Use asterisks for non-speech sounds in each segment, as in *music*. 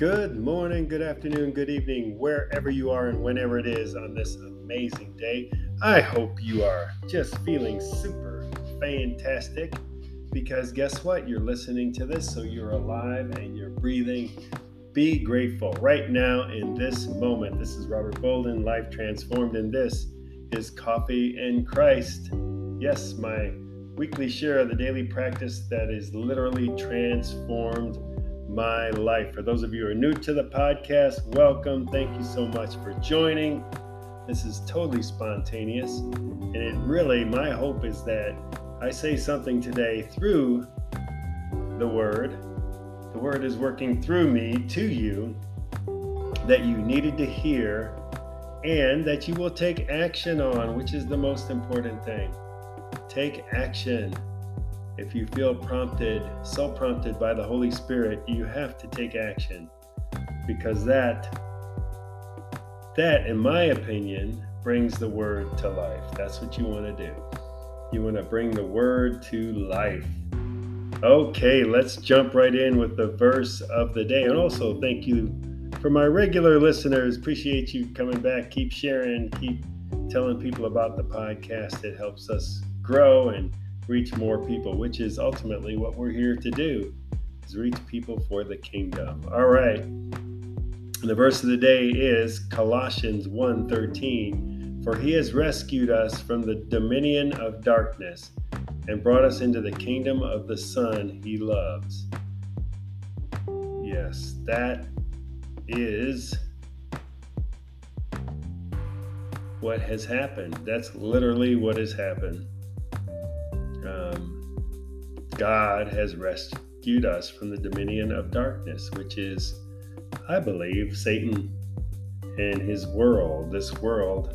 Good morning, good afternoon, good evening, wherever you are and whenever it is on this amazing day. I hope you are just feeling super fantastic because guess what? You're listening to this, so you're alive and you're breathing. Be grateful right now in this moment. This is Robert Bolden, Life Transformed, and this is Coffee and Christ. Yes, my weekly share of the daily practice that is literally transformed my life. For those of you who are new to the podcast, welcome. Thank you so much for joining. This is totally spontaneous. And it really, my hope is that I say something today through the Word. The Word is working through me to you that you needed to hear and that you will take action on, which is the most important thing. Take action. If you feel prompted, so prompted by the Holy Spirit, you have to take action because that that in my opinion brings the word to life. That's what you want to do. You want to bring the word to life. Okay, let's jump right in with the verse of the day. And also, thank you for my regular listeners. Appreciate you coming back. Keep sharing, keep telling people about the podcast. It helps us grow and reach more people, which is ultimately what we're here to do, is reach people for the kingdom. All right. The verse of the day is Colossians 1:13, for he has rescued us from the dominion of darkness and brought us into the kingdom of the son he loves. Yes, that is what has happened. That's literally what has happened God has rescued us from the dominion of darkness, which is, I believe, Satan and his world. This world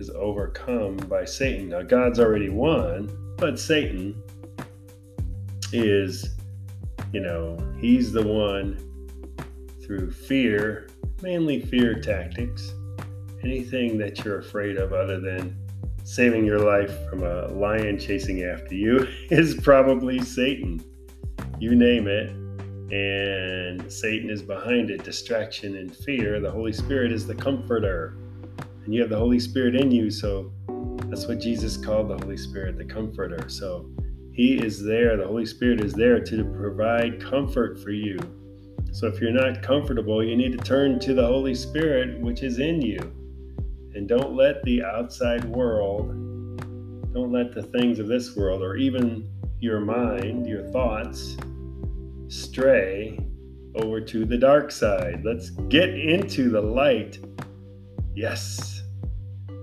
is overcome by Satan. Now, God's already won, but Satan is, you know, he's the one through fear, mainly fear tactics, anything that you're afraid of other than saving your life from a lion chasing after you *laughs* is probably Satan. You name it, and Satan is behind it distraction and fear. The Holy Spirit is the comforter, and you have the Holy Spirit in you. So that's what Jesus called the Holy Spirit, the comforter. So he is there, the Holy Spirit is there to provide comfort for you. So if you're not comfortable, you need to turn to the Holy Spirit, which is in you. And don't let the outside world, don't let the things of this world, or even your mind, your thoughts, stray over to the dark side. Let's get into the light. Yes.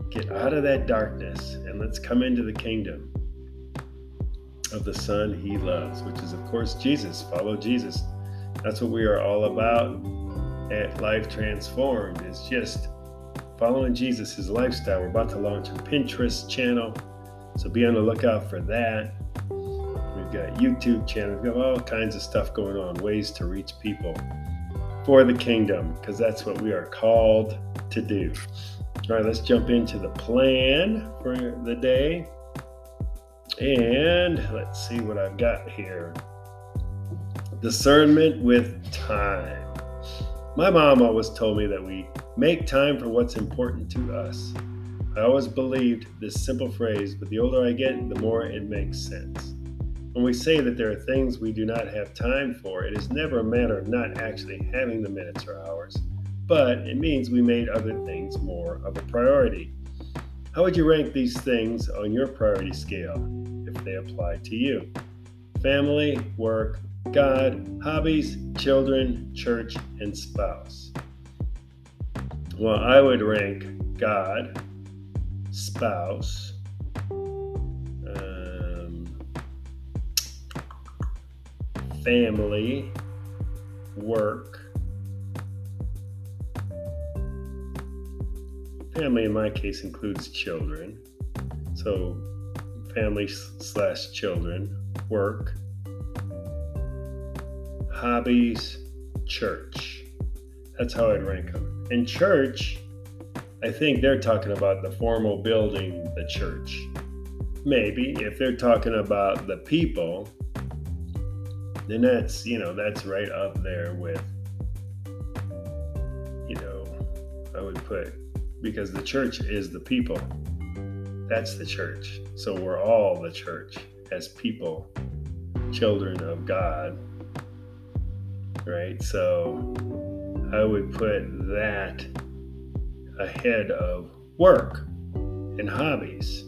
Get out of that darkness and let's come into the kingdom of the Son he loves, which is, of course, Jesus. Follow Jesus. That's what we are all about at Life Transformed, is just following Jesus' lifestyle. We're about to launch a Pinterest channel, so be on the lookout for that. We've got YouTube channel. We've got all kinds of stuff going on, ways to reach people for the kingdom, because that's what we are called to do. All right, let's jump into the plan for the day. And let's see what I've got here. Discernment with time. My mom always told me that we Make time for what's important to us. I always believed this simple phrase, but the older I get, the more it makes sense. When we say that there are things we do not have time for, it is never a matter of not actually having the minutes or hours, but it means we made other things more of a priority. How would you rank these things on your priority scale if they apply to you? Family, work, God, hobbies, children, church, and spouse. Well, I would rank God, spouse, um, family, work. Family, in my case, includes children. So, family slash children, work, hobbies, church. That's how I'd rank them in church, I think they're talking about the formal building, the church. Maybe if they're talking about the people, then that's, you know, that's right up there with you know, I would put because the church is the people. That's the church. So we're all the church as people, children of God. Right? So I would put that ahead of work and hobbies.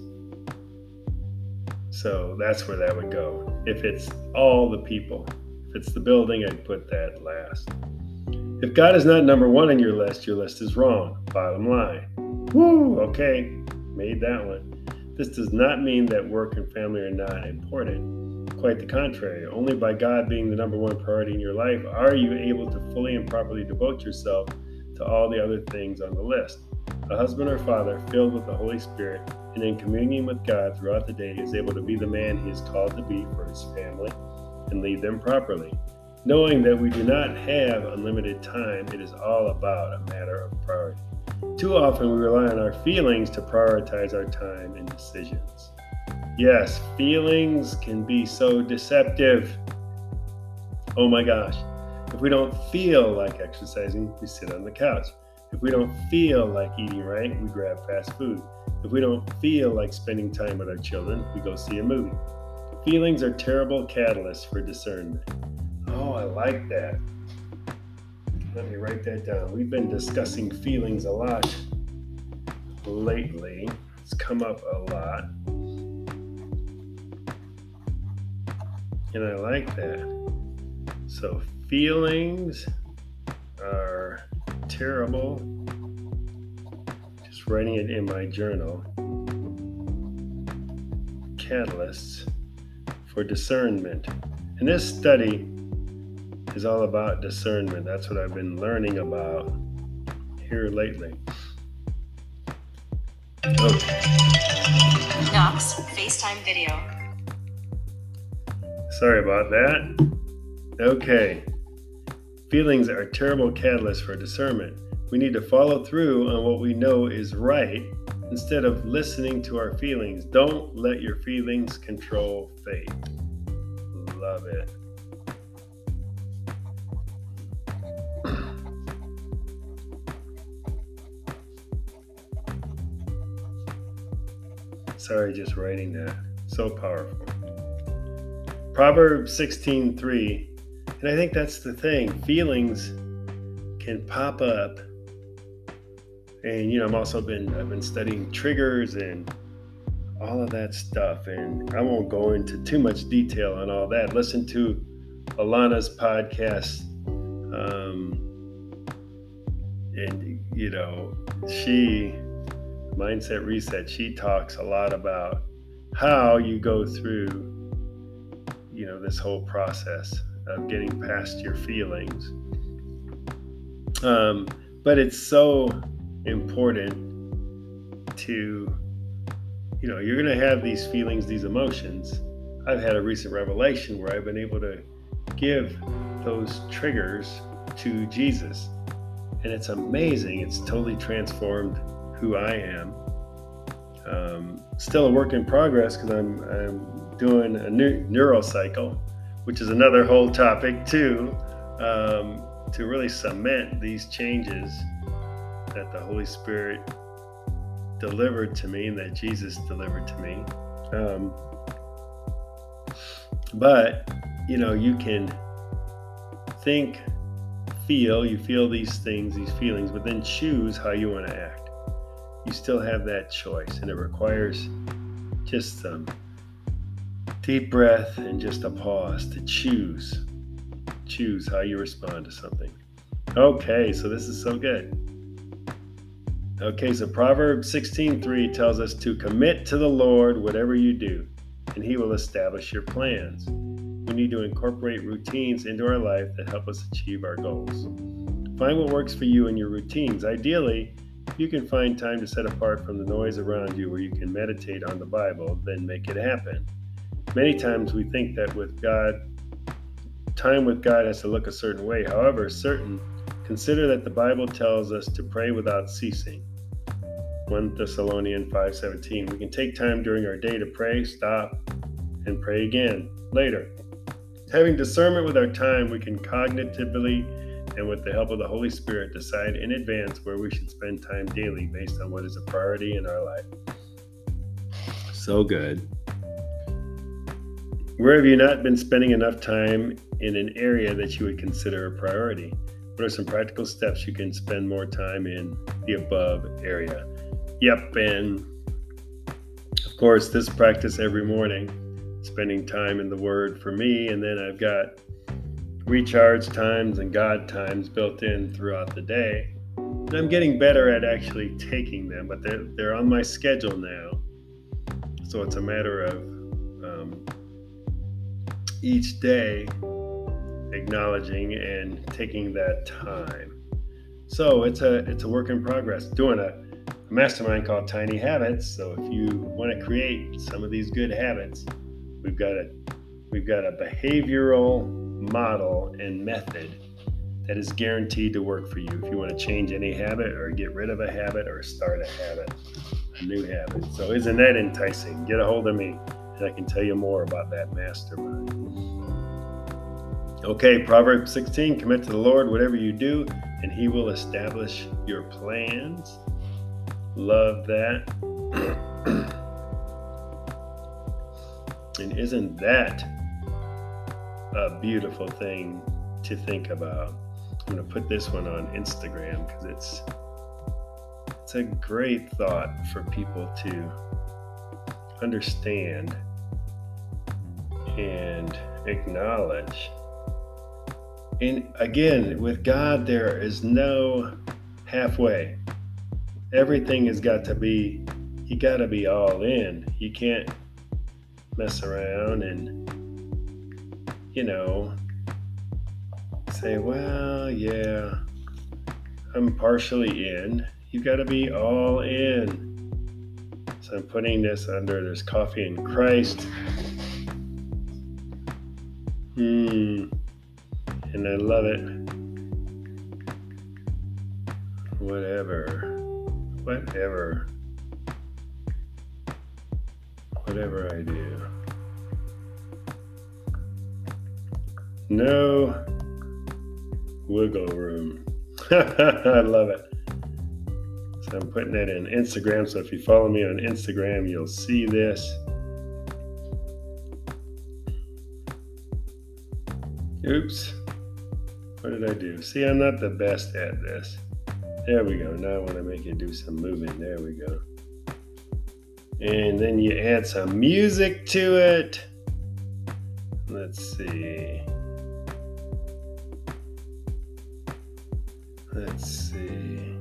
So that's where that would go. If it's all the people, if it's the building, I'd put that last. If God is not number one on your list, your list is wrong. Bottom line. Woo! Okay, made that one. This does not mean that work and family are not important. Quite the contrary. Only by God being the number one priority in your life are you able to fully and properly devote yourself to all the other things on the list. A husband or father filled with the Holy Spirit and in communion with God throughout the day is able to be the man he is called to be for his family and lead them properly. Knowing that we do not have unlimited time, it is all about a matter of priority. Too often we rely on our feelings to prioritize our time and decisions. Yes, feelings can be so deceptive. Oh my gosh. If we don't feel like exercising, we sit on the couch. If we don't feel like eating right, we grab fast food. If we don't feel like spending time with our children, we go see a movie. Feelings are terrible catalysts for discernment. Oh, I like that. Let me write that down. We've been discussing feelings a lot lately. It's come up a lot. And I like that. So, feelings are terrible. Just writing it in my journal. Catalysts for discernment. And this study is all about discernment. That's what I've been learning about here lately. Okay. Knox FaceTime video. Sorry about that. Okay. Feelings are terrible catalysts for discernment. We need to follow through on what we know is right instead of listening to our feelings. Don't let your feelings control faith. Love it. Sorry, just writing that. So powerful. Proverbs 16:3, and I think that's the thing. Feelings can pop up. And you know, I've also been I've been studying triggers and all of that stuff. And I won't go into too much detail on all that. Listen to Alana's podcast. Um, and you know, she Mindset Reset, she talks a lot about how you go through, you know, this whole process of getting past your feelings. Um, but it's so important to, you know, you're going to have these feelings, these emotions. I've had a recent revelation where I've been able to give those triggers to Jesus. And it's amazing. It's totally transformed who I am. Um, still a work in progress because I'm, I'm doing a new neurocycle, which is another whole topic too, um, to really cement these changes that the Holy Spirit delivered to me and that Jesus delivered to me. Um, but, you know, you can think, feel, you feel these things, these feelings, but then choose how you want to act you still have that choice, and it requires just some deep breath and just a pause to choose. Choose how you respond to something. Okay, so this is so good. Okay, so Proverbs 16:3 tells us to commit to the Lord whatever you do, and he will establish your plans. We need to incorporate routines into our life that help us achieve our goals. Find what works for you in your routines. Ideally, you can find time to set apart from the noise around you where you can meditate on the Bible, then make it happen. Many times we think that with God, time with God has to look a certain way. However, certain consider that the Bible tells us to pray without ceasing. 1 Thessalonians 5:17. We can take time during our day to pray, stop, and pray again later. Having discernment with our time, we can cognitively and with the help of the Holy Spirit, decide in advance where we should spend time daily based on what is a priority in our life. So good. Where have you not been spending enough time in an area that you would consider a priority? What are some practical steps you can spend more time in the above area? Yep, and of course, this practice every morning, spending time in the Word for me, and then I've got recharge times and God times built in throughout the day. And I'm getting better at actually taking them, but they're, they're on my schedule now. So it's a matter of each day acknowledging and taking that time. So it's a it's a work in progress. Doing a, mastermind called Tiny Habits. So if you want to create some of these good habits, we've got a we've got a behavioral model and method that is guaranteed to work for you. If you want to change any habit or get rid of a habit or start a habit, a new habit. So isn't that enticing? Get a hold of me and I can tell you more about that mastermind. Okay, Proverbs 16 commit to the Lord whatever you do, and he will establish your plans. Love that. *clears throat* and isn't that a beautiful thing to think about? I'm going to put this one on Instagram because it's it's a great thought for people to understand and acknowledge. And again, with God, there is no halfway. Everything has got to be, you got to be all in. You can't mess around and, you know, say, well, yeah, I'm partially in. You got to be all in. So I'm putting this under there's coffee in Christ. Hmm. And I love it. Whatever. Whatever. Whatever I do. No wiggle room. *laughs* I love it. So I'm putting that in Instagram. So if you follow me on Instagram, you'll see this. Oops. What did I do? See, I'm not the best at this. There we go. Now I want to make it do some moving. There we go. And then you add some music to it. Let's see. Let's see.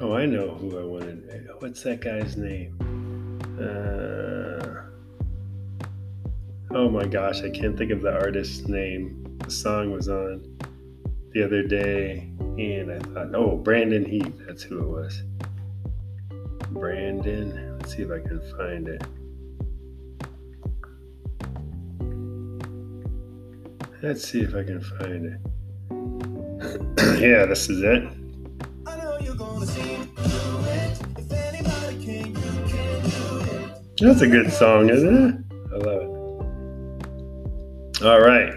Oh, I know who I wanted. What's that guy's name? Uh, oh my gosh, I can't think of the artist's name. The song was on the other day, and I thought, oh, Brandon Heath. That's who it was. Brandon. Let's see if I can find it. Let's see if I can find it. *coughs* yeah, this is it. That's a good song, isn't it? All right.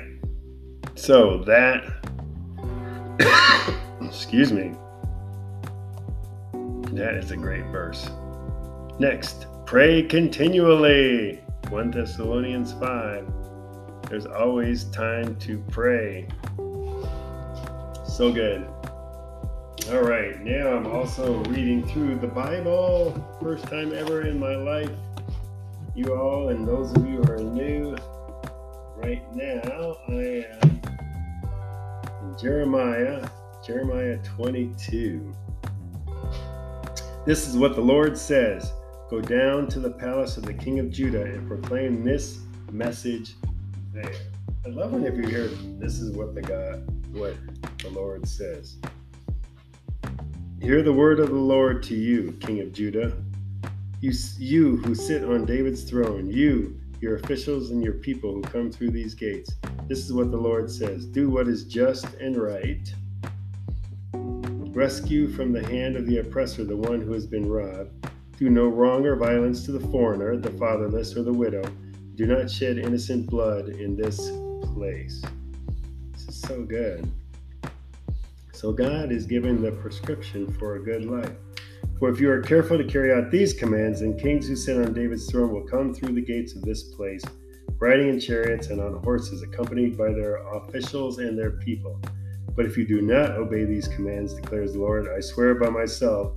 So that, *coughs* excuse me, that is a great verse. Next, pray continually. 1 Thessalonians 5. There's always time to pray. So good. All right, now I'm also reading through the Bible. First time ever in my life you all, and those of you who are new, right now I am in Jeremiah, Jeremiah 22. This is what the Lord says Go down to the palace of the king of Judah and proclaim this message there. I love it if you hear this is what the God, what the Lord says. Hear the word of the Lord to you, King of Judah you, you who sit on David's throne, you, your officials, and your people who come through these gates. This is what the Lord says Do what is just and right. Rescue from the hand of the oppressor the one who has been robbed. Do no wrong or violence to the foreigner, the fatherless, or the widow. Do not shed innocent blood in this place. This is so good. So God is giving the prescription for a good life. For if you are careful to carry out these commands, then kings who sit on David's throne will come through the gates of this place, riding in chariots and on horses, accompanied by their officials and their people. But if you do not obey these commands, declares the Lord, I swear by myself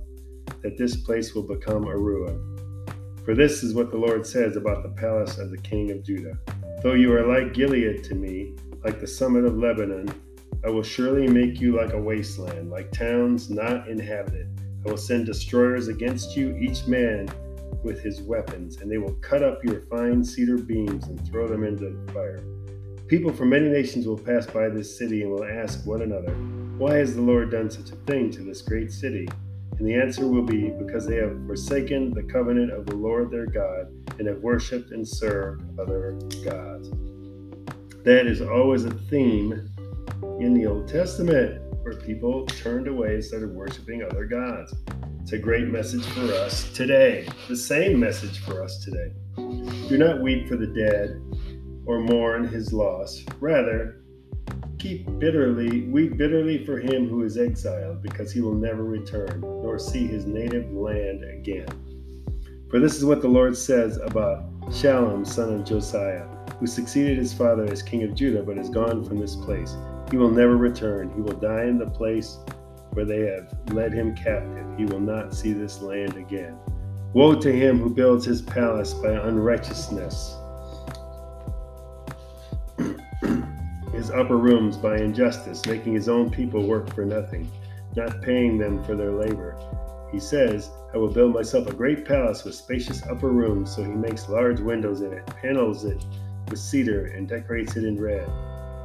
that this place will become a ruin. For this is what the Lord says about the palace of the king of Judah. Though you are like Gilead to me, like the summit of Lebanon, I will surely make you like a wasteland, like towns not inhabited. I will send destroyers against you, each man with his weapons, and they will cut up your fine cedar beams and throw them into the fire. People from many nations will pass by this city and will ask one another, Why has the Lord done such a thing to this great city? And the answer will be, Because they have forsaken the covenant of the Lord their God and have worshipped and served other gods. That is always a theme in the Old Testament where people turned away and started worshiping other gods. It's a great message for us today, the same message for us today. Do not weep for the dead or mourn his loss. Rather, keep bitterly, weep bitterly for him who is exiled, because he will never return, nor see his native land again. For this is what the Lord says about Shallum, son of Josiah, who succeeded his father as king of Judah, but is gone from this place. He will never return. He will die in the place where they have led him captive. He will not see this land again. Woe to him who builds his palace by unrighteousness, *clears throat* his upper rooms by injustice, making his own people work for nothing, not paying them for their labor. He says, I will build myself a great palace with spacious upper rooms, so he makes large windows in it, panels it with cedar, and decorates it in red.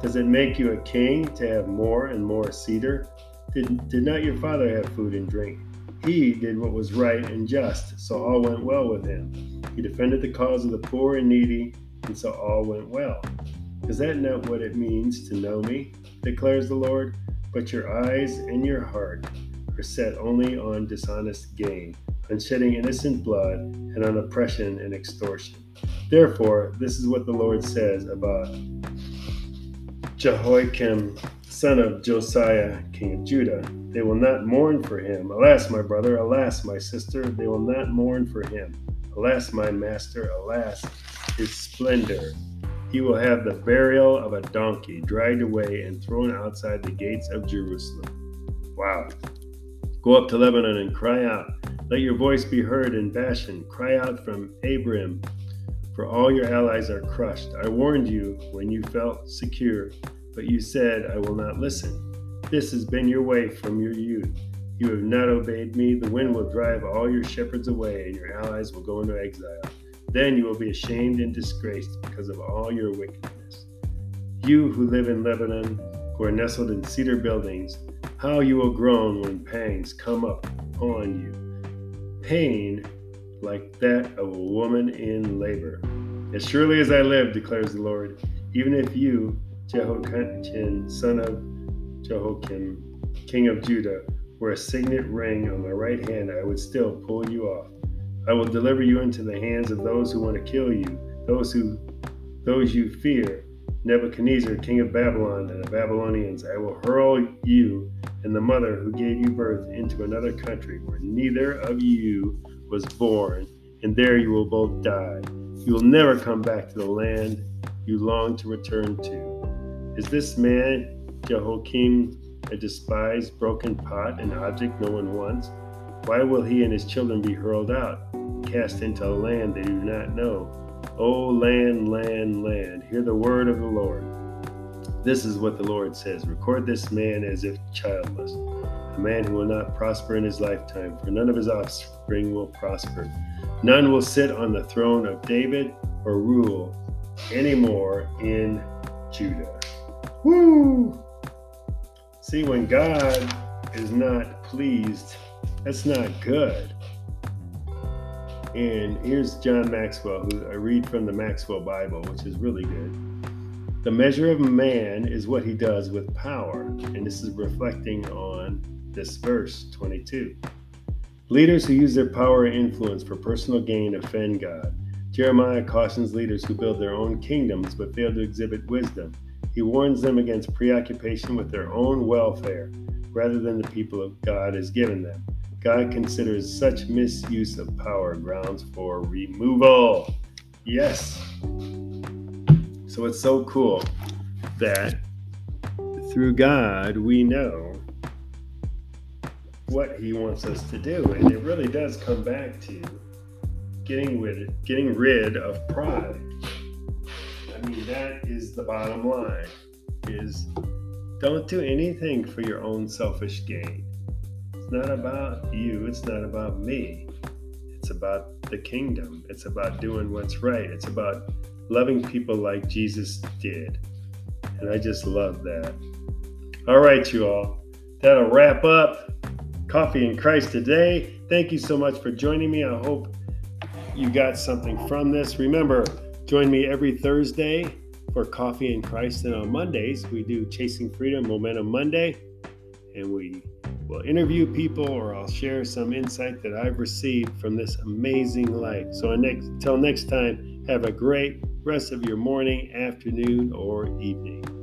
Does it make you a king to have more and more cedar? Did, did not your father have food and drink? He did what was right and just, so all went well with him. He defended the cause of the poor and needy, and so all went well. Is that not what it means to know me? declares the Lord. But your eyes and your heart are set only on dishonest gain, on shedding innocent blood, and on oppression and extortion. Therefore, this is what the Lord says about Jehoiakim, son of Josiah, king of Judah. They will not mourn for him. Alas, my brother, alas, my sister, they will not mourn for him. Alas, my master, alas, his splendor. He will have the burial of a donkey, dragged away and thrown outside the gates of Jerusalem. Wow. Go up to Lebanon and cry out. Let your voice be heard in Bashan. Cry out from Abarim for all your allies are crushed. I warned you when you felt secure, but you said, I will not listen. This has been your way from your youth. You have not obeyed me. The wind will drive all your shepherds away, and your allies will go into exile. Then you will be ashamed and disgraced because of all your wickedness. You who live in Lebanon, who are nestled in cedar buildings, how you will groan when pangs come up upon you. Pain like that of a woman in labor. As surely as I live, declares the Lord, even if you, Jehoiachin, son of Jehoiakim, king of Judah, were a signet ring on my right hand, I would still pull you off. I will deliver you into the hands of those who want to kill you, those who those you fear, Nebuchadnezzar, king of Babylon, and the Babylonians. I will hurl you and the mother who gave you birth into another country where neither of you was born, and there you will both die. You will never come back to the land you long to return to. Is this man, Jehoiakim, a despised, broken pot, an object no one wants? Why will he and his children be hurled out, cast into a land they do not know? O land, land, land, hear the word of the Lord. This is what the Lord says Record this man as if childless a man who will not prosper in his lifetime, for none of his offspring will prosper. None will sit on the throne of David or rule anymore in Judah. Woo! See, when God is not pleased, that's not good. And here's John Maxwell, who I read from the Maxwell Bible, which is really good. The measure of man is what he does with power. And this is reflecting on this verse 22. Leaders who use their power and influence for personal gain offend God. Jeremiah cautions leaders who build their own kingdoms but fail to exhibit wisdom. He warns them against preoccupation with their own welfare. rather than the people of God has given them. God considers such misuse of power grounds for removal. Yes. So it's so cool that through God we know what He wants us to do. And it really does come back to getting rid, getting rid of pride. I mean, that is the bottom line is don't do anything for your own selfish gain. It's not about you, it's not about me. It's about the kingdom. It's about doing what's right. It's about loving people like Jesus did. And I just love that. All right, you all. That'll wrap up Coffee in Christ today. Thank you so much for joining me. I hope you got something from this. Remember, join me every Thursday for Coffee in Christ. And on Mondays, we do Chasing Freedom Momentum Monday. And we will interview people or I'll share some insight that I've received from this amazing life. So until next time, have a great rest of your morning, afternoon, or evening.